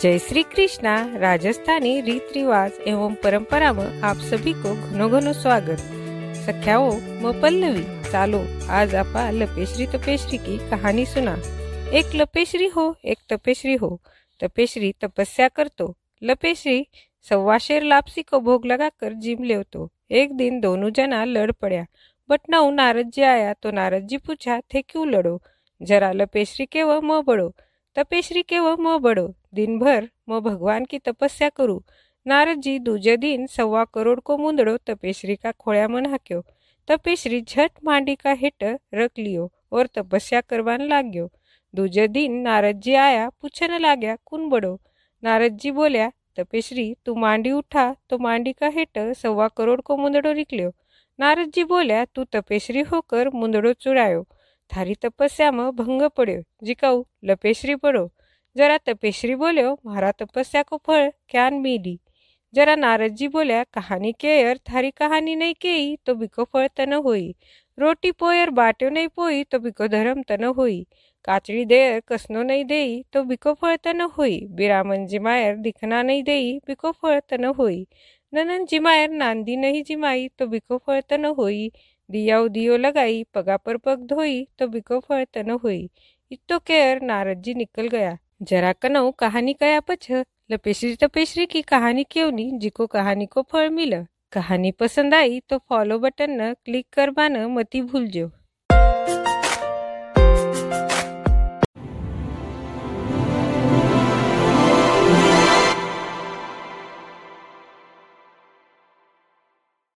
जय श्री कृष्णा राजस्थानी रीत रिवाज एवं परंपरा में आप सभी को घनो घनो स्वागत। सख्याओ म पल्लवी चालो आज आपा लपेश्री तपेश्री की कहानी सुना। एक लपेश्री हो एक तपेश्री हो तपेश्री तपस्या करतो। लपेश्री सव्वाशेर लापसी को भोग लगाकर जिम लेवतो। एक दिन दोनों जना लड़ पड़ा बट नाऊ नारद जी आया तो नारद जी पूछा थे क्यों लड़ो? जरा लपेश्री के वह म बड़ो. तपेश्री के वह म बड़ो दिन भर म भगवान की तपस्या करूँ. नारद जी दूजे दिन सवा करोड़ को मुंदड़ो तपेश्री का खोया मन हाक्यो. तपेश्री झट मांडी का हेट रख लियो और तपस्या करवान लाग्यो. दूजे दिन नारद जी आया पूछने लाग्या कुन बड़ो? नारद जी बोलिया तपेश्री तू मांडी उठा तो मांडी का हेट सवा करोड़ को मुंदड़ो निकलियो नारद जी बोल्या तू तपेश्री होकर मुंदड़ो चुरायो. थारी तपस्या भंग पड्यो जिकाऊ लपेश्री पड़ो. जरा तपेश्री बोल्यो म्हारा तपस्या को फल क्यान मिली. जरा नारद जी बोलिया कहानी केयर थारी कहानी नहीं केई तो बिको फल तन होई. रोटी पोयर बाट्यो नहीं पोई तो बिको धर्म तन होई. काचड़ी देयर कसनो नहीं देई तो बिको फल तन होई. बिरामन जिमायर दिखना नहीं देई बिको फळ तन होई. ननन जिमायर नांदी नहीं जिमाई तो बिको फळ तन होई. दिया दियो लगाई पगा पर पग धोई तो बिको फळ तन होई। इतो केयर नारदजी निकल गया। जरा कनऊ कहानी कया पछ? लपेश्री तपेशरी की कहानी केवनी जिको कहानी को फळ मिल? कहानी पसंद आई तो फॉलो बटन न क्लिक करबान मती भूल जो